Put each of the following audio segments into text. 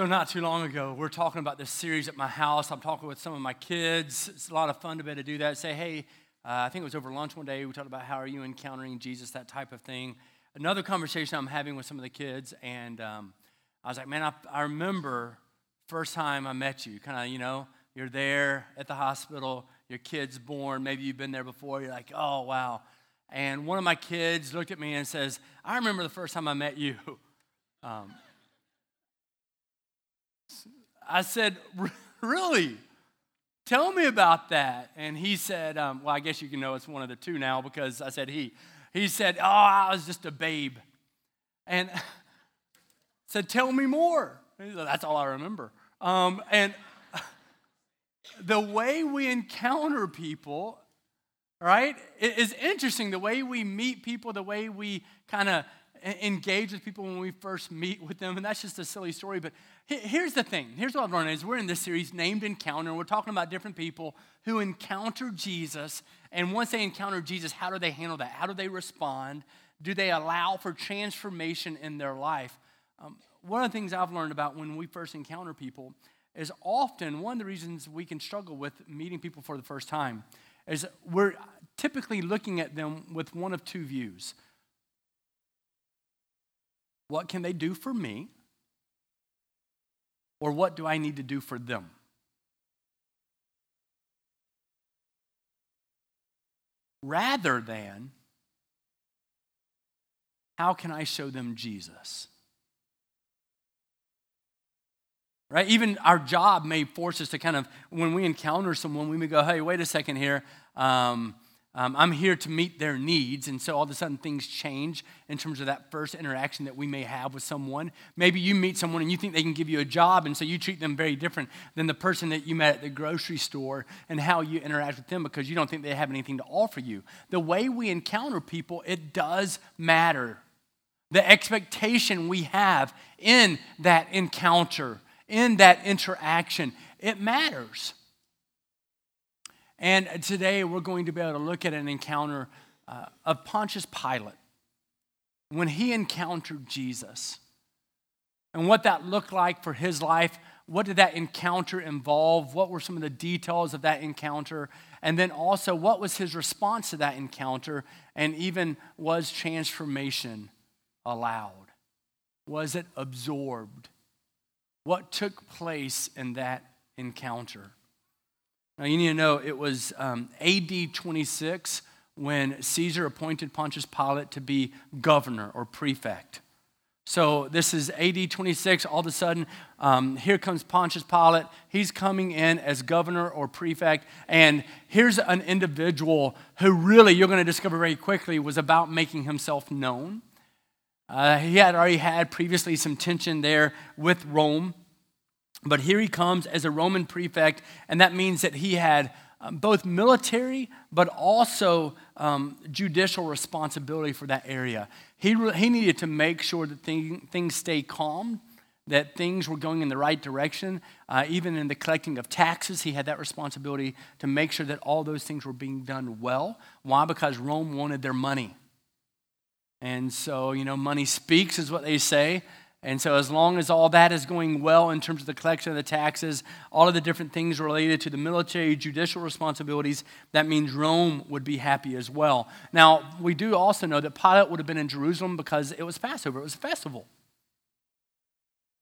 So, not too long ago, we're talking about this series at my house. I'm talking with some of my kids. It's a lot of fun to be able to do that. Say, hey, uh, I think it was over lunch one day. We talked about how are you encountering Jesus, that type of thing. Another conversation I'm having with some of the kids, and um, I was like, man, I, I remember first time I met you. Kind of, you know, you're there at the hospital, your kid's born. Maybe you've been there before. You're like, oh, wow. And one of my kids looked at me and says, I remember the first time I met you. Um, I said, Really? Tell me about that. And he said, um, Well, I guess you can know it's one of the two now because I said he. He said, Oh, I was just a babe. And said, Tell me more. Said, That's all I remember. Um, and the way we encounter people, right, is interesting. The way we meet people, the way we kind of engage with people when we first meet with them, and that's just a silly story. But here's the thing. Here's what I've learned is we're in this series named Encounter, we're talking about different people who encounter Jesus. And once they encounter Jesus, how do they handle that? How do they respond? Do they allow for transformation in their life? Um, one of the things I've learned about when we first encounter people is often one of the reasons we can struggle with meeting people for the first time is we're typically looking at them with one of two views. What can they do for me? Or what do I need to do for them? Rather than, how can I show them Jesus? Right? Even our job may force us to kind of, when we encounter someone, we may go, hey, wait a second here. Um, um, I'm here to meet their needs. And so all of a sudden things change in terms of that first interaction that we may have with someone. Maybe you meet someone and you think they can give you a job, and so you treat them very different than the person that you met at the grocery store and how you interact with them because you don't think they have anything to offer you. The way we encounter people, it does matter. The expectation we have in that encounter, in that interaction, it matters. And today we're going to be able to look at an encounter uh, of Pontius Pilate when he encountered Jesus and what that looked like for his life. What did that encounter involve? What were some of the details of that encounter? And then also, what was his response to that encounter? And even was transformation allowed? Was it absorbed? What took place in that encounter? Now, you need to know it was um, AD 26 when Caesar appointed Pontius Pilate to be governor or prefect. So this is AD 26. All of a sudden, um, here comes Pontius Pilate. He's coming in as governor or prefect. And here's an individual who really, you're going to discover very quickly, was about making himself known. Uh, he had already had previously some tension there with Rome. But here he comes as a Roman prefect, and that means that he had um, both military but also um, judicial responsibility for that area. He, re- he needed to make sure that thing, things stay calm, that things were going in the right direction. Uh, even in the collecting of taxes, he had that responsibility to make sure that all those things were being done well. Why? Because Rome wanted their money. And so, you know, money speaks, is what they say. And so, as long as all that is going well in terms of the collection of the taxes, all of the different things related to the military, judicial responsibilities, that means Rome would be happy as well. Now, we do also know that Pilate would have been in Jerusalem because it was Passover, it was a festival.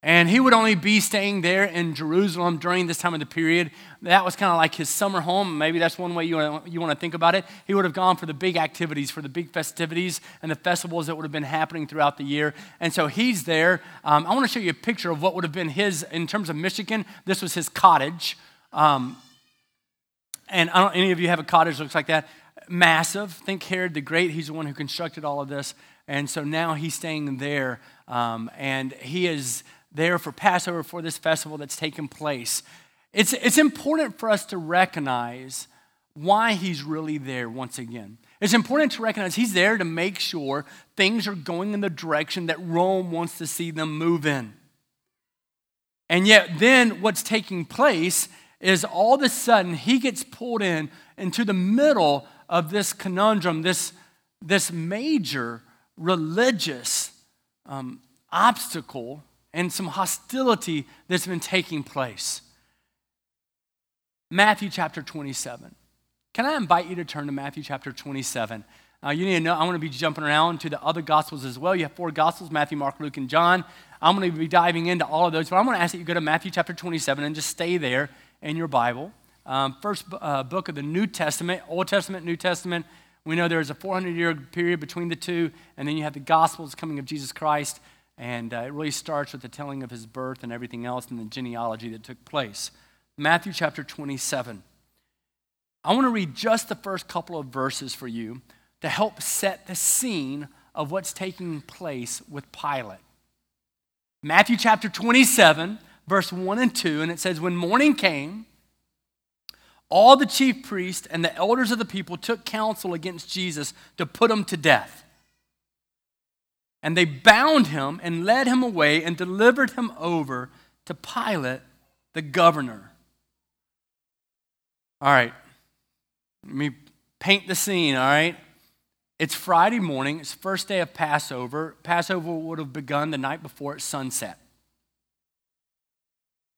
And he would only be staying there in Jerusalem during this time of the period. That was kind of like his summer home. Maybe that's one way you want, to, you want to think about it. He would have gone for the big activities, for the big festivities and the festivals that would have been happening throughout the year. And so he's there. Um, I want to show you a picture of what would have been his, in terms of Michigan, this was his cottage. Um, and I don't, any of you have a cottage that looks like that? Massive. Think Herod the Great. He's the one who constructed all of this. And so now he's staying there. Um, and he is there for Passover for this festival that's taken place. It's, it's important for us to recognize why he's really there once again. It's important to recognize he's there to make sure things are going in the direction that Rome wants to see them move in. And yet, then what's taking place is all of a sudden he gets pulled in into the middle of this conundrum, this, this major religious um, obstacle and some hostility that's been taking place. Matthew chapter 27. Can I invite you to turn to Matthew chapter 27? Uh, you need to know, I'm going to be jumping around to the other Gospels as well. You have four Gospels Matthew, Mark, Luke, and John. I'm going to be diving into all of those, but I'm going to ask that you go to Matthew chapter 27 and just stay there in your Bible. Um, first uh, book of the New Testament, Old Testament, New Testament. We know there's a 400 year period between the two, and then you have the Gospels coming of Jesus Christ, and uh, it really starts with the telling of his birth and everything else and the genealogy that took place. Matthew chapter 27. I want to read just the first couple of verses for you to help set the scene of what's taking place with Pilate. Matthew chapter 27, verse 1 and 2, and it says, When morning came, all the chief priests and the elders of the people took counsel against Jesus to put him to death. And they bound him and led him away and delivered him over to Pilate, the governor. All right, let me paint the scene, all right? It's Friday morning, it's first day of Passover. Passover would have begun the night before at sunset.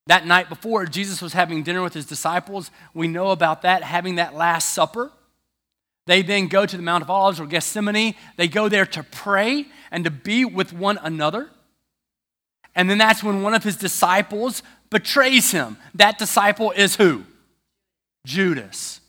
That night before, Jesus was having dinner with his disciples. We know about that, having that Last Supper. They then go to the Mount of Olives or Gethsemane. They go there to pray and to be with one another. And then that's when one of his disciples betrays him. That disciple is who? Judas.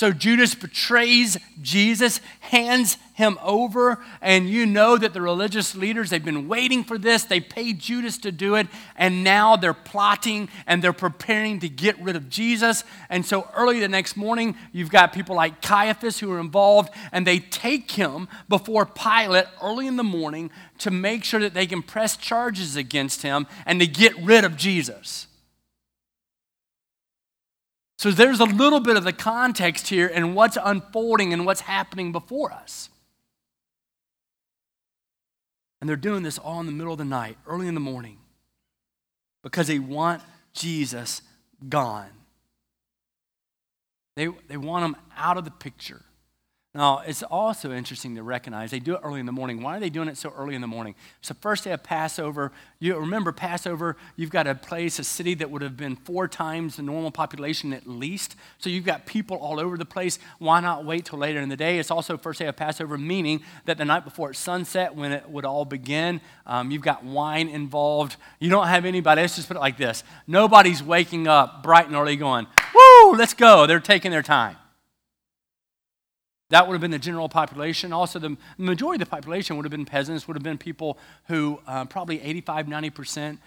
So Judas betrays Jesus, hands him over, and you know that the religious leaders, they've been waiting for this. They paid Judas to do it, and now they're plotting and they're preparing to get rid of Jesus. And so early the next morning, you've got people like Caiaphas who are involved, and they take him before Pilate early in the morning to make sure that they can press charges against him and to get rid of Jesus. So there's a little bit of the context here and what's unfolding and what's happening before us. And they're doing this all in the middle of the night, early in the morning, because they want Jesus gone. They, they want him out of the picture. Now, it's also interesting to recognize they do it early in the morning. Why are they doing it so early in the morning? It's the first day of Passover. You remember Passover, you've got a place, a city that would have been four times the normal population at least. So you've got people all over the place. Why not wait till later in the day? It's also first day of Passover, meaning that the night before sunset, when it would all begin, um, you've got wine involved. You don't have anybody, let's just put it like this nobody's waking up bright and early going, woo, let's go. They're taking their time. That would have been the general population. Also, the majority of the population would have been peasants, would have been people who uh, probably 85, 90%.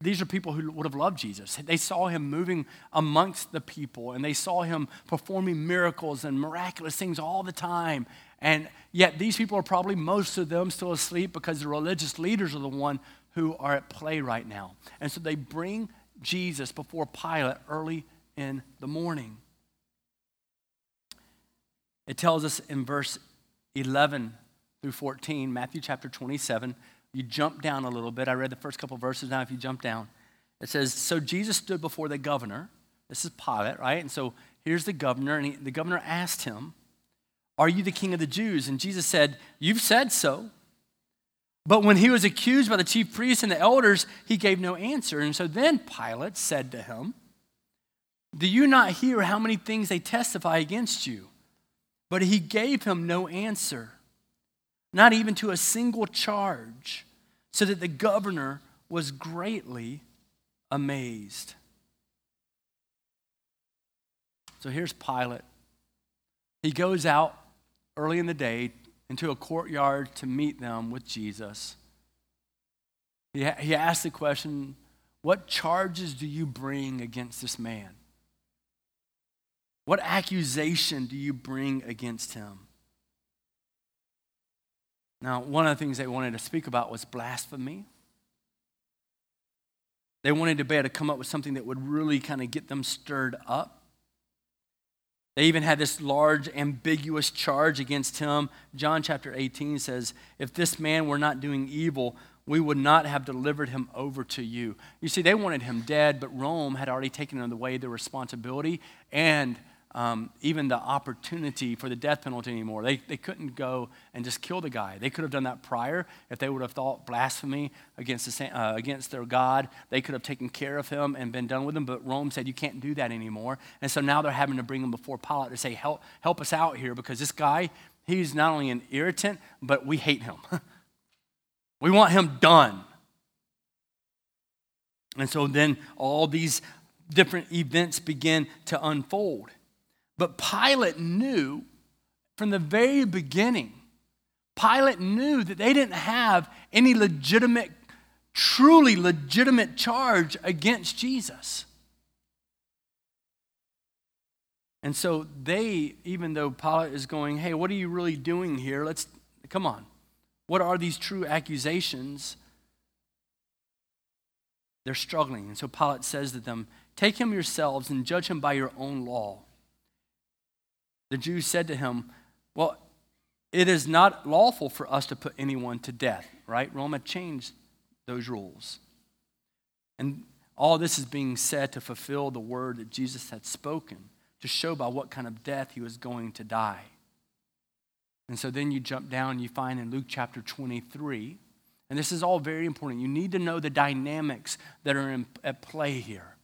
These are people who would have loved Jesus. They saw him moving amongst the people and they saw him performing miracles and miraculous things all the time. And yet, these people are probably most of them still asleep because the religious leaders are the one who are at play right now. And so they bring Jesus before Pilate early in the morning. It tells us in verse 11 through 14, Matthew chapter 27. You jump down a little bit. I read the first couple verses. Now, if you jump down, it says, So Jesus stood before the governor. This is Pilate, right? And so here's the governor, and he, the governor asked him, Are you the king of the Jews? And Jesus said, You've said so. But when he was accused by the chief priests and the elders, he gave no answer. And so then Pilate said to him, Do you not hear how many things they testify against you? But he gave him no answer, not even to a single charge, so that the governor was greatly amazed. So here's Pilate. He goes out early in the day into a courtyard to meet them with Jesus. He, he asks the question, What charges do you bring against this man? What accusation do you bring against him? Now, one of the things they wanted to speak about was blasphemy. They wanted to be able to come up with something that would really kind of get them stirred up. They even had this large, ambiguous charge against him. John chapter 18 says, If this man were not doing evil, we would not have delivered him over to you. You see, they wanted him dead, but Rome had already taken away the responsibility and um, even the opportunity for the death penalty anymore. They, they couldn't go and just kill the guy. They could have done that prior if they would have thought blasphemy against, the, uh, against their God. They could have taken care of him and been done with him, but Rome said you can't do that anymore. And so now they're having to bring him before Pilate to say, help, help us out here because this guy, he's not only an irritant, but we hate him. we want him done. And so then all these different events begin to unfold. But Pilate knew from the very beginning, Pilate knew that they didn't have any legitimate, truly legitimate charge against Jesus. And so they, even though Pilate is going, hey, what are you really doing here? Let's, come on. What are these true accusations? They're struggling. And so Pilate says to them, Take him yourselves and judge him by your own law. The Jews said to him, Well, it is not lawful for us to put anyone to death, right? Rome had changed those rules. And all this is being said to fulfill the word that Jesus had spoken, to show by what kind of death he was going to die. And so then you jump down, you find in Luke chapter 23, and this is all very important. You need to know the dynamics that are in, at play here.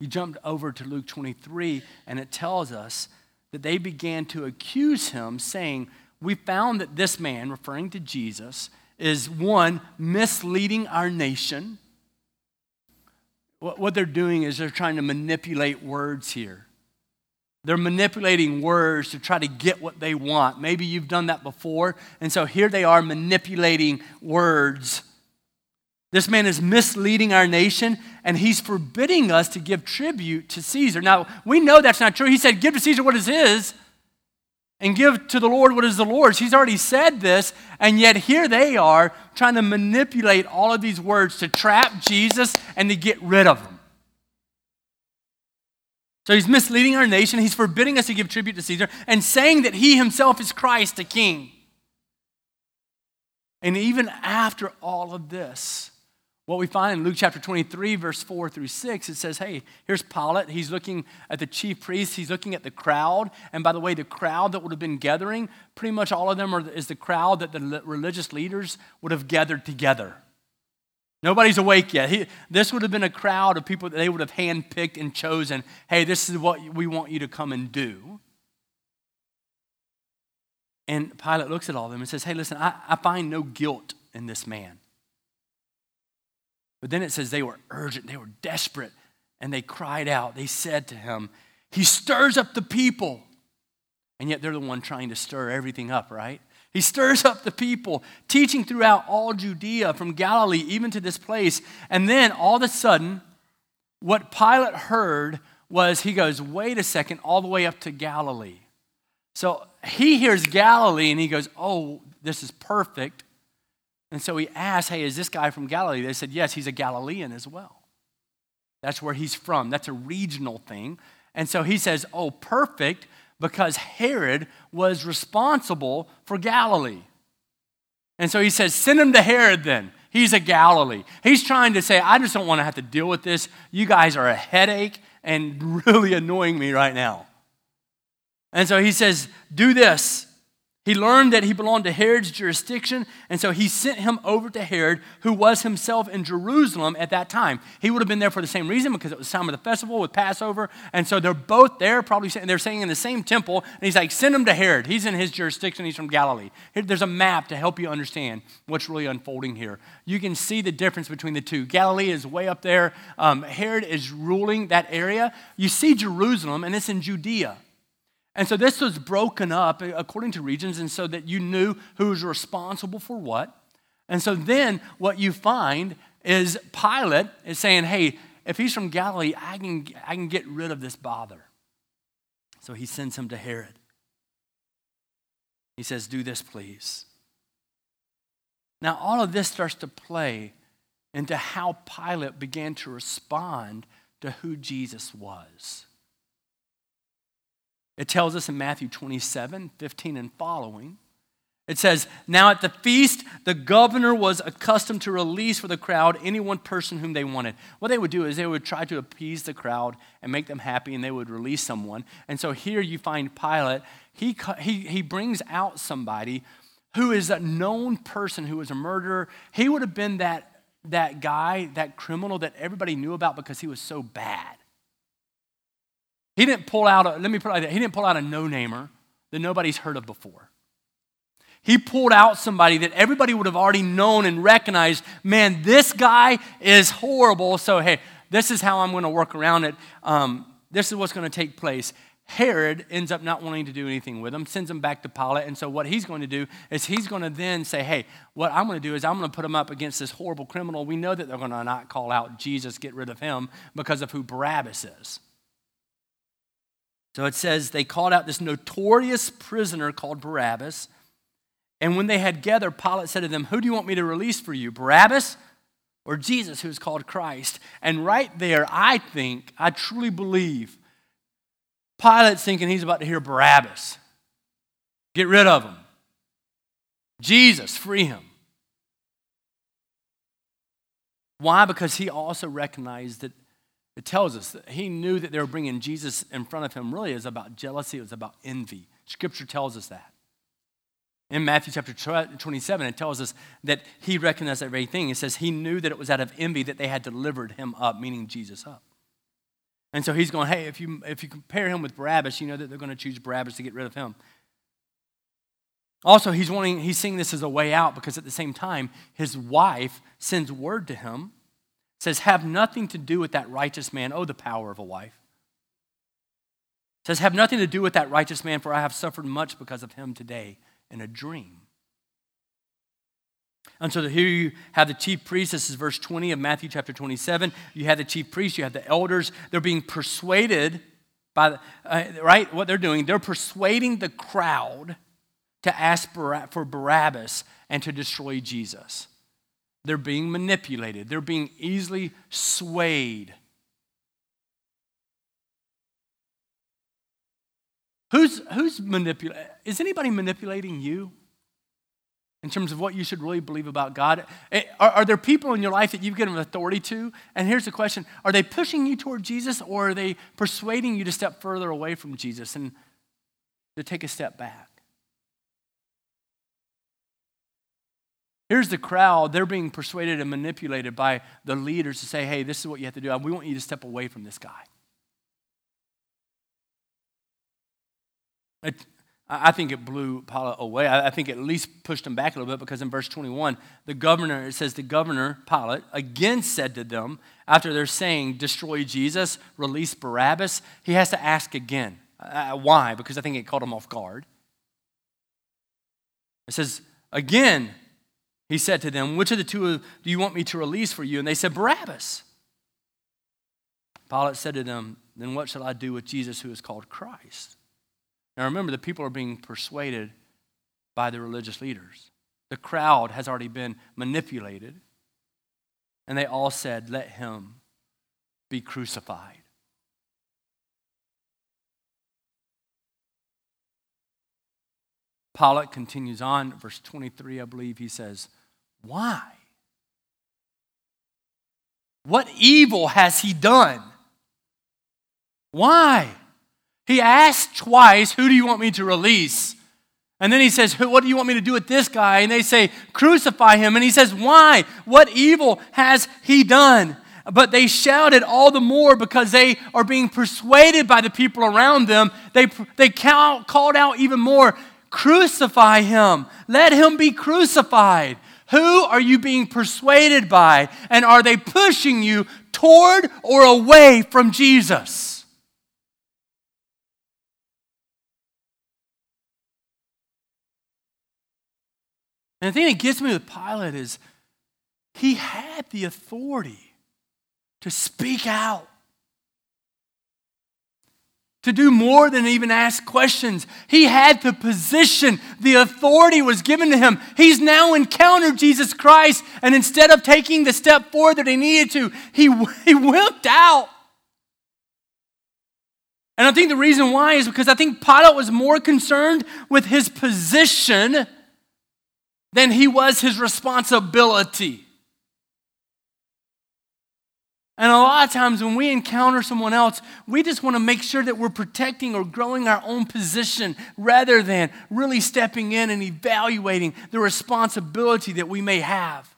You jump over to Luke 23, and it tells us that they began to accuse him, saying, We found that this man, referring to Jesus, is one, misleading our nation. What they're doing is they're trying to manipulate words here. They're manipulating words to try to get what they want. Maybe you've done that before. And so here they are manipulating words this man is misleading our nation and he's forbidding us to give tribute to Caesar. Now, we know that's not true. He said, Give to Caesar what is his and give to the Lord what is the Lord's. He's already said this, and yet here they are trying to manipulate all of these words to trap Jesus and to get rid of him. So he's misleading our nation. He's forbidding us to give tribute to Caesar and saying that he himself is Christ, the king. And even after all of this, what we find in Luke chapter 23, verse 4 through 6, it says, hey, here's Pilate. He's looking at the chief priests. He's looking at the crowd. And by the way, the crowd that would have been gathering, pretty much all of them are, is the crowd that the religious leaders would have gathered together. Nobody's awake yet. He, this would have been a crowd of people that they would have handpicked and chosen. Hey, this is what we want you to come and do. And Pilate looks at all of them and says, Hey, listen, I, I find no guilt in this man. But then it says they were urgent, they were desperate, and they cried out. They said to him, He stirs up the people. And yet they're the one trying to stir everything up, right? He stirs up the people, teaching throughout all Judea, from Galilee even to this place. And then all of a sudden, what Pilate heard was he goes, Wait a second, all the way up to Galilee. So he hears Galilee and he goes, Oh, this is perfect. And so he asked, Hey, is this guy from Galilee? They said, Yes, he's a Galilean as well. That's where he's from. That's a regional thing. And so he says, Oh, perfect, because Herod was responsible for Galilee. And so he says, Send him to Herod then. He's a Galilee. He's trying to say, I just don't want to have to deal with this. You guys are a headache and really annoying me right now. And so he says, Do this. He learned that he belonged to Herod's jurisdiction, and so he sent him over to Herod, who was himself in Jerusalem at that time. He would have been there for the same reason because it was time of the festival with Passover, and so they're both there, probably they're saying in the same temple. And he's like, "Send him to Herod. He's in his jurisdiction. He's from Galilee." Here, there's a map to help you understand what's really unfolding here. You can see the difference between the two. Galilee is way up there. Um, Herod is ruling that area. You see Jerusalem, and it's in Judea. And so this was broken up according to regions, and so that you knew who was responsible for what. And so then what you find is Pilate is saying, hey, if he's from Galilee, I can, I can get rid of this bother. So he sends him to Herod. He says, Do this, please. Now, all of this starts to play into how Pilate began to respond to who Jesus was. It tells us in Matthew 27 15 and following. It says, Now at the feast, the governor was accustomed to release for the crowd any one person whom they wanted. What they would do is they would try to appease the crowd and make them happy, and they would release someone. And so here you find Pilate. He, he, he brings out somebody who is a known person who was a murderer. He would have been that, that guy, that criminal that everybody knew about because he was so bad. He didn't pull out, a, let me put it like that, he didn't pull out a no namer that nobody's heard of before. He pulled out somebody that everybody would have already known and recognized man, this guy is horrible. So, hey, this is how I'm going to work around it. Um, this is what's going to take place. Herod ends up not wanting to do anything with him, sends him back to Pilate. And so, what he's going to do is he's going to then say, Hey, what I'm going to do is I'm going to put him up against this horrible criminal. We know that they're going to not call out Jesus, get rid of him, because of who Barabbas is. So it says they called out this notorious prisoner called Barabbas. And when they had gathered, Pilate said to them, Who do you want me to release for you, Barabbas or Jesus, who is called Christ? And right there, I think, I truly believe, Pilate's thinking he's about to hear Barabbas. Get rid of him. Jesus, free him. Why? Because he also recognized that it tells us that he knew that they were bringing Jesus in front of him really is about jealousy, it was about envy. Scripture tells us that. In Matthew chapter 27, it tells us that he recognized that very thing. It says he knew that it was out of envy that they had delivered him up, meaning Jesus up. And so he's going, hey, if you, if you compare him with Barabbas, you know that they're going to choose Barabbas to get rid of him. Also, he's wanting, he's seeing this as a way out because at the same time, his wife sends word to him, says, have nothing to do with that righteous man. Oh, the power of a wife. It Says, have nothing to do with that righteous man, for I have suffered much because of him today in a dream. And so here you have the chief priests. This is verse 20 of Matthew chapter 27. You have the chief priests, you have the elders. They're being persuaded by, the, uh, right? What they're doing, they're persuading the crowd to ask for Barabbas and to destroy Jesus. They're being manipulated, they're being easily swayed. Who's, who's manipulating? Is anybody manipulating you in terms of what you should really believe about God? Eh, are, are there people in your life that you've given authority to? And here's the question Are they pushing you toward Jesus or are they persuading you to step further away from Jesus and to take a step back? Here's the crowd. They're being persuaded and manipulated by the leaders to say, hey, this is what you have to do. We want you to step away from this guy. It, I think it blew Pilate away. I think it at least pushed him back a little bit because in verse 21, the governor, it says, the governor, Pilate, again said to them, after they're saying, destroy Jesus, release Barabbas, he has to ask again. Uh, why? Because I think it caught him off guard. It says, again, he said to them, Which of the two do you want me to release for you? And they said, Barabbas. Pilate said to them, Then what shall I do with Jesus who is called Christ? Now remember, the people are being persuaded by the religious leaders. The crowd has already been manipulated. And they all said, Let him be crucified. Pilate continues on, verse 23, I believe, he says, Why? What evil has he done? Why? He asked twice, Who do you want me to release? And then he says, What do you want me to do with this guy? And they say, Crucify him. And he says, Why? What evil has he done? But they shouted all the more because they are being persuaded by the people around them. They, they called out even more, Crucify him. Let him be crucified. Who are you being persuaded by? And are they pushing you toward or away from Jesus? And the thing that gets me with Pilate is he had the authority to speak out, to do more than even ask questions. He had the position, the authority was given to him. He's now encountered Jesus Christ, and instead of taking the step forward that he needed to, he, he wimped out. And I think the reason why is because I think Pilate was more concerned with his position than he was his responsibility. And a lot of times when we encounter someone else, we just want to make sure that we're protecting or growing our own position rather than really stepping in and evaluating the responsibility that we may have.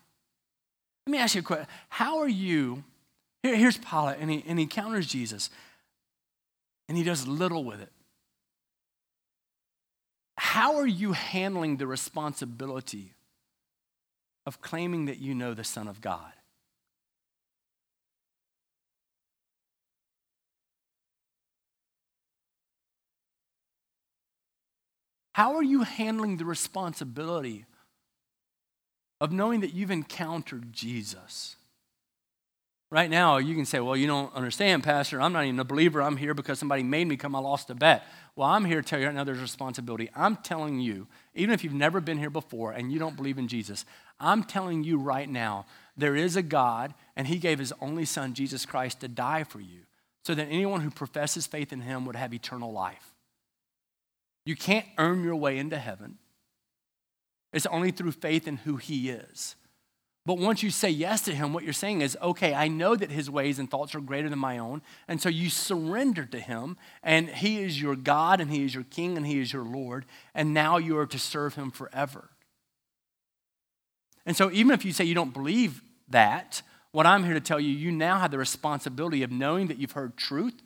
Let me ask you a question. How are you? Here, here's Pilate, and he, and he encounters Jesus, and he does little with it. How are you handling the responsibility of claiming that you know the Son of God? How are you handling the responsibility of knowing that you've encountered Jesus? Right now, you can say, Well, you don't understand, Pastor. I'm not even a believer. I'm here because somebody made me come. I lost a bet. Well, I'm here to tell you right now there's responsibility. I'm telling you, even if you've never been here before and you don't believe in Jesus, I'm telling you right now, there is a God, and He gave His only Son, Jesus Christ, to die for you so that anyone who professes faith in Him would have eternal life. You can't earn your way into heaven. It's only through faith in who He is. But once you say yes to Him, what you're saying is, okay, I know that His ways and thoughts are greater than my own. And so you surrender to Him, and He is your God, and He is your King, and He is your Lord. And now you are to serve Him forever. And so even if you say you don't believe that, what I'm here to tell you, you now have the responsibility of knowing that you've heard truth,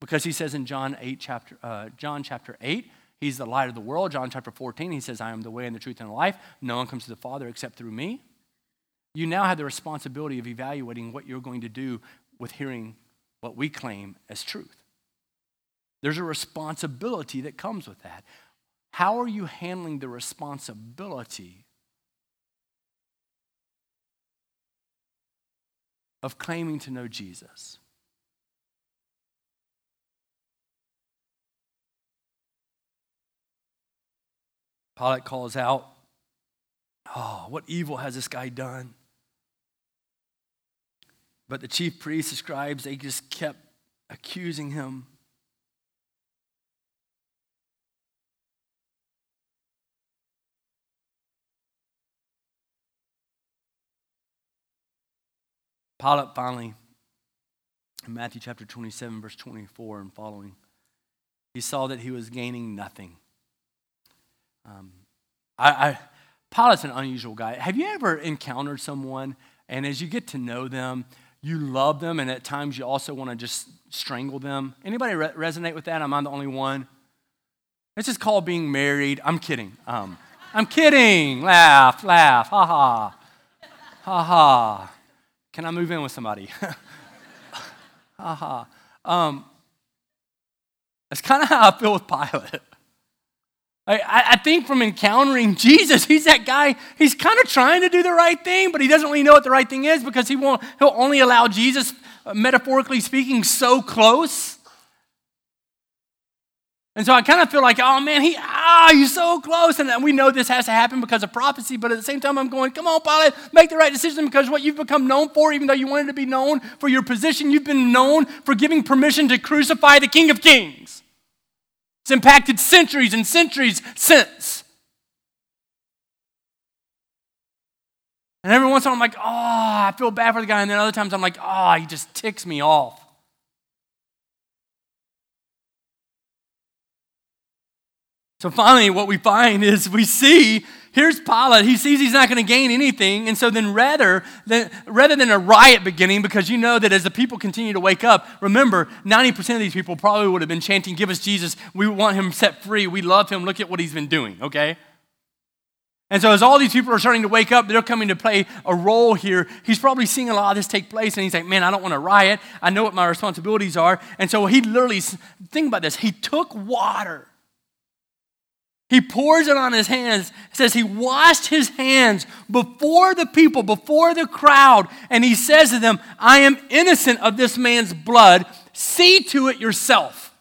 because He says in John 8, chapter, uh, John chapter 8, He's the light of the world. John chapter 14, he says, I am the way and the truth and the life. No one comes to the Father except through me. You now have the responsibility of evaluating what you're going to do with hearing what we claim as truth. There's a responsibility that comes with that. How are you handling the responsibility of claiming to know Jesus? Pilate calls out, Oh, what evil has this guy done? But the chief priests, the scribes, they just kept accusing him. Pilate finally, in Matthew chapter 27, verse 24 and following, he saw that he was gaining nothing. Um, I, I, Pilate's an unusual guy. Have you ever encountered someone and as you get to know them, you love them and at times you also want to just strangle them? Anybody re- resonate with that? Am I the only one? It's just called being married. I'm kidding. Um, I'm kidding. Laugh, laugh. Ha ha. Ha ha. Can I move in with somebody? ha ha. Um, that's kind of how I feel with Pilate. I, I think from encountering Jesus, he's that guy, he's kind of trying to do the right thing, but he doesn't really know what the right thing is because he won't, he'll only allow Jesus, uh, metaphorically speaking, so close. And so I kind of feel like, oh man, he ah, he's so close. And we know this has to happen because of prophecy, but at the same time, I'm going, come on, Pilate, make the right decision because what you've become known for, even though you wanted to be known for your position, you've been known for giving permission to crucify the King of Kings. It's impacted centuries and centuries since. And every once in a while, I'm like, oh, I feel bad for the guy. And then other times, I'm like, oh, he just ticks me off. So finally, what we find is we see here's Pilate. He sees he's not going to gain anything. And so then rather than, rather than a riot beginning, because you know that as the people continue to wake up, remember, 90% of these people probably would have been chanting, Give us Jesus. We want him set free. We love him. Look at what he's been doing, okay? And so, as all these people are starting to wake up, they're coming to play a role here. He's probably seeing a lot of this take place, and he's like, Man, I don't want to riot. I know what my responsibilities are. And so, he literally, think about this, he took water he pours it on his hands. It says he washed his hands before the people, before the crowd, and he says to them, I am innocent of this man's blood. See to it yourself.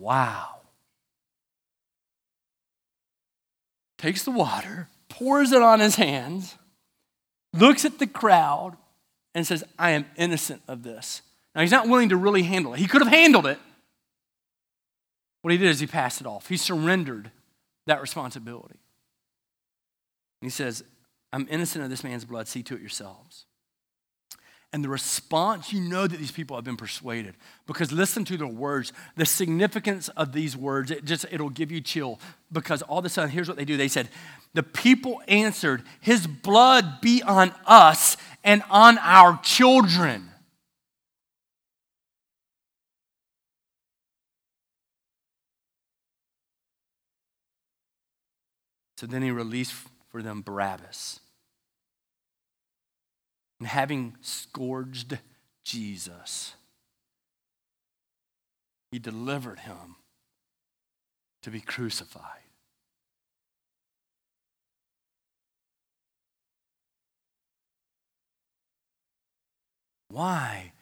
Wow. Takes the water, pours it on his hands, looks at the crowd, and says, I am innocent of this. Now, he's not willing to really handle it. He could have handled it, what he did is he passed it off. He surrendered that responsibility. he says, I'm innocent of this man's blood. See to it yourselves. And the response, you know that these people have been persuaded because listen to the words, the significance of these words, it just it'll give you chill because all of a sudden here's what they do. They said, "The people answered, his blood be on us and on our children." So then he released for them Barabbas and having scourged Jesus, he delivered him to be crucified. Why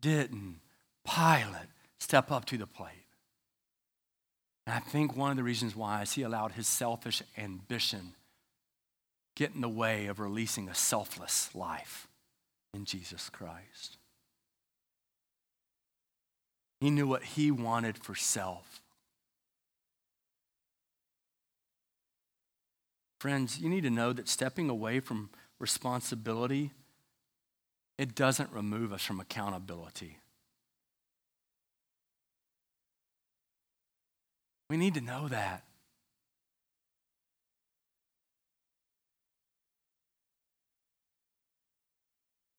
didn't Pilate step up to the plate? And I think one of the reasons why is he allowed his selfish ambition get in the way of releasing a selfless life in Jesus Christ. He knew what he wanted for self. Friends, you need to know that stepping away from responsibility it doesn't remove us from accountability. We need to know that.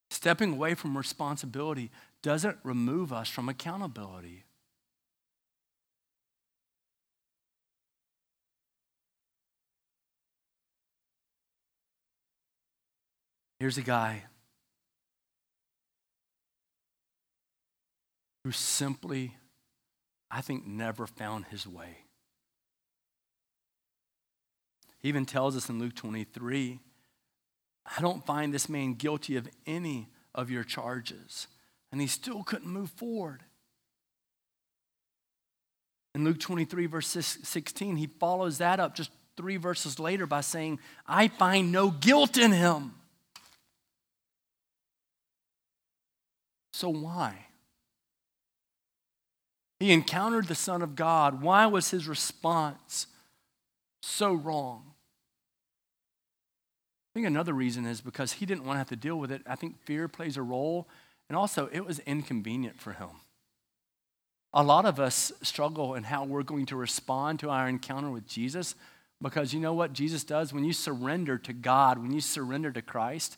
Stepping away from responsibility doesn't remove us from accountability. Here's a guy who simply, I think, never found his way. He even tells us in Luke 23 I don't find this man guilty of any of your charges. And he still couldn't move forward. In Luke 23, verse 16, he follows that up just three verses later by saying, I find no guilt in him. So why? He encountered the Son of God. Why was his response so wrong? I think another reason is because he didn't want to have to deal with it. I think fear plays a role, and also it was inconvenient for him. A lot of us struggle in how we're going to respond to our encounter with Jesus because you know what Jesus does? When you surrender to God, when you surrender to Christ,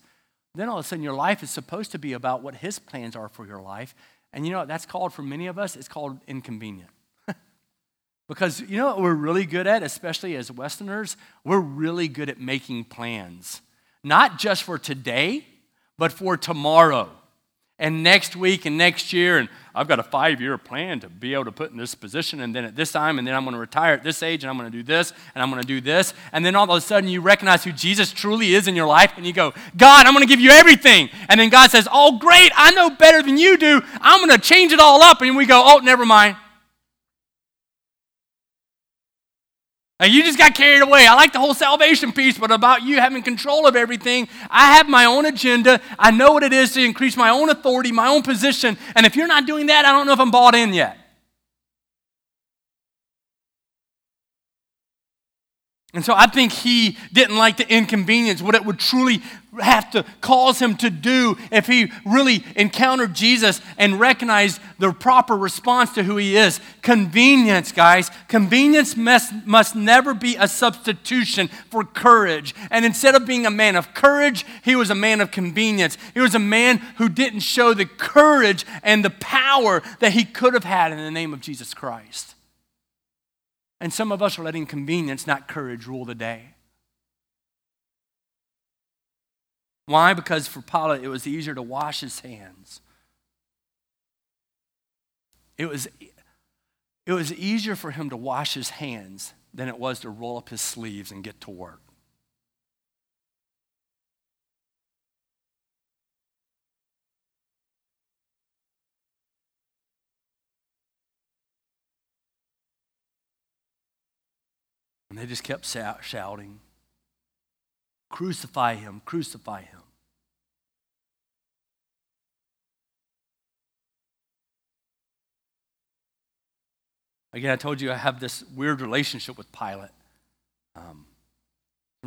then all of a sudden your life is supposed to be about what His plans are for your life. And you know what that's called for many of us? It's called inconvenient. because you know what we're really good at, especially as Westerners? We're really good at making plans not just for today, but for tomorrow and next week and next year. And I've got a five year plan to be able to put in this position, and then at this time, and then I'm going to retire at this age, and I'm going to do this, and I'm going to do this. And then all of a sudden, you recognize who Jesus truly is in your life, and you go, God, I'm going to give you everything. And then God says, Oh, great, I know better than you do. I'm going to change it all up. And we go, Oh, never mind. Now, you just got carried away. I like the whole salvation piece, but about you having control of everything, I have my own agenda. I know what it is to increase my own authority, my own position. And if you're not doing that, I don't know if I'm bought in yet. And so I think he didn't like the inconvenience, what it would truly have to cause him to do if he really encountered Jesus and recognized the proper response to who he is. Convenience, guys. Convenience must, must never be a substitution for courage. And instead of being a man of courage, he was a man of convenience. He was a man who didn't show the courage and the power that he could have had in the name of Jesus Christ. And some of us are letting convenience, not courage, rule the day. Why? Because for Pilate, it was easier to wash his hands. It was, it was easier for him to wash his hands than it was to roll up his sleeves and get to work. And they just kept shouting, Crucify him, crucify him. Again, I told you I have this weird relationship with Pilate. Um,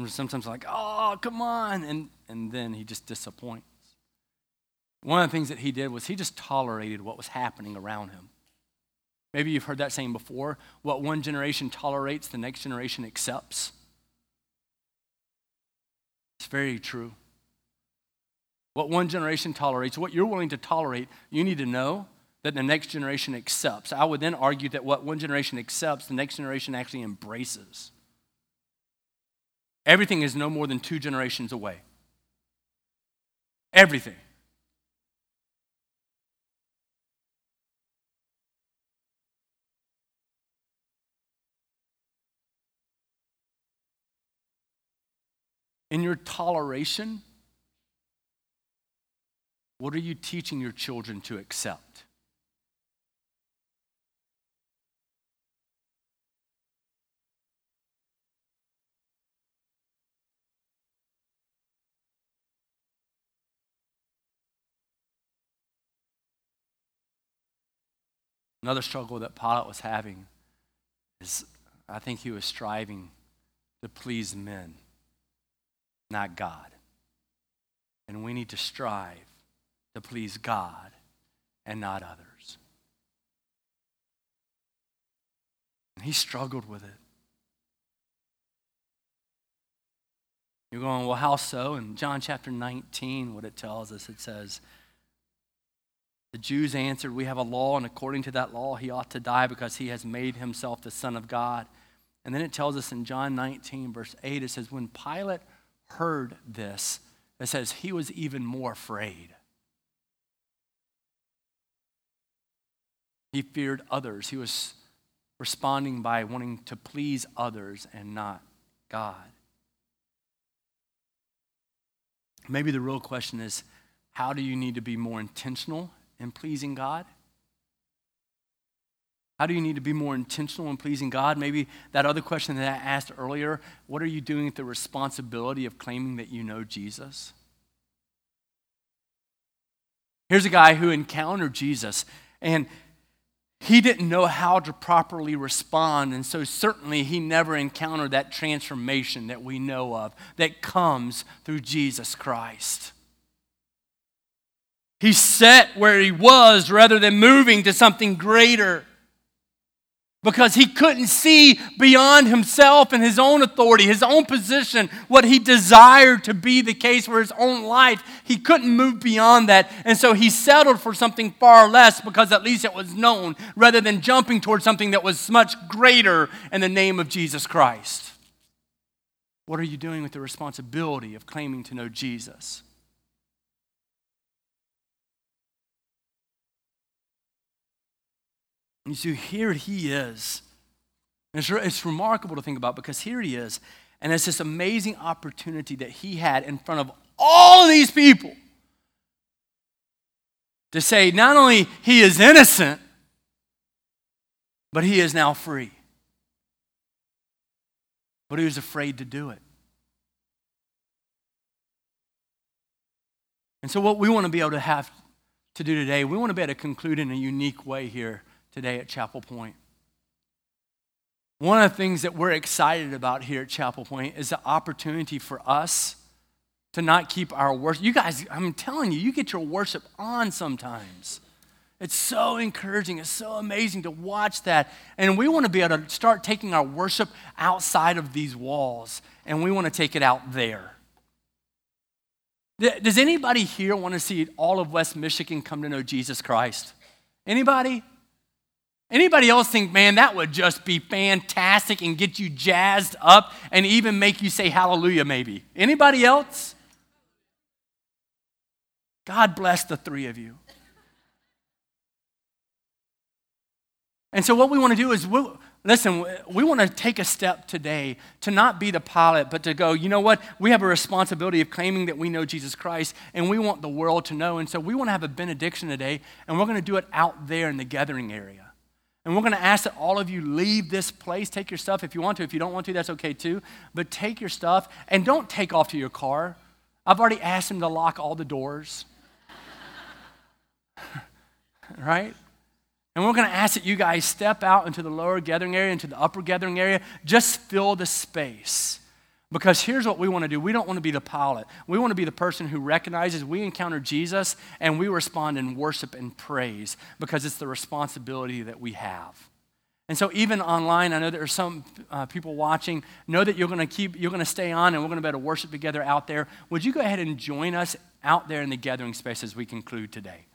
sometimes I'm like, oh, come on. And, and then he just disappoints. One of the things that he did was he just tolerated what was happening around him. Maybe you've heard that saying before. What one generation tolerates, the next generation accepts. It's very true. What one generation tolerates, what you're willing to tolerate, you need to know that the next generation accepts. I would then argue that what one generation accepts, the next generation actually embraces. Everything is no more than two generations away. Everything. In your toleration, what are you teaching your children to accept? Another struggle that Pilate was having is I think he was striving to please men, not God. And we need to strive to please God and not others. And he struggled with it. You're going, well, how so? In John chapter 19, what it tells us, it says, the Jews answered, We have a law, and according to that law, he ought to die because he has made himself the Son of God. And then it tells us in John 19, verse 8, it says, When Pilate heard this, it says, he was even more afraid. He feared others. He was responding by wanting to please others and not God. Maybe the real question is how do you need to be more intentional in pleasing God? How do you need to be more intentional in pleasing God? Maybe that other question that I asked earlier what are you doing with the responsibility of claiming that you know Jesus? Here's a guy who encountered Jesus, and he didn't know how to properly respond. And so, certainly, he never encountered that transformation that we know of that comes through Jesus Christ. He sat where he was rather than moving to something greater because he couldn't see beyond himself and his own authority, his own position, what he desired to be the case for his own life. He couldn't move beyond that. And so he settled for something far less because at least it was known rather than jumping towards something that was much greater in the name of Jesus Christ. What are you doing with the responsibility of claiming to know Jesus? And see, here he is. It's, it's remarkable to think about because here he is, and it's this amazing opportunity that he had in front of all of these people to say not only he is innocent, but he is now free. But he was afraid to do it. And so, what we want to be able to have to do today, we want to be able to conclude in a unique way here today at Chapel Point. One of the things that we're excited about here at Chapel Point is the opportunity for us to not keep our worship. You guys, I'm telling you, you get your worship on sometimes. It's so encouraging. It's so amazing to watch that. And we want to be able to start taking our worship outside of these walls, and we want to take it out there. Does anybody here want to see all of West Michigan come to know Jesus Christ? Anybody? Anybody else think, man, that would just be fantastic and get you jazzed up and even make you say hallelujah, maybe? Anybody else? God bless the three of you. And so, what we want to do is, we, listen, we want to take a step today to not be the Pilate, but to go, you know what? We have a responsibility of claiming that we know Jesus Christ, and we want the world to know. And so, we want to have a benediction today, and we're going to do it out there in the gathering area. And we're going to ask that all of you leave this place. Take your stuff if you want to. If you don't want to, that's okay too. But take your stuff and don't take off to your car. I've already asked him to lock all the doors. right? And we're going to ask that you guys step out into the lower gathering area, into the upper gathering area. Just fill the space. Because here's what we want to do we don't want to be the Pilate. We want to be the person who recognizes we encounter Jesus and we respond in worship and praise because it's the responsibility that we have. And so, even online, I know there are some uh, people watching. Know that you're going to keep, you're going to stay on, and we're going to be able to worship together out there. Would you go ahead and join us out there in the gathering space as we conclude today?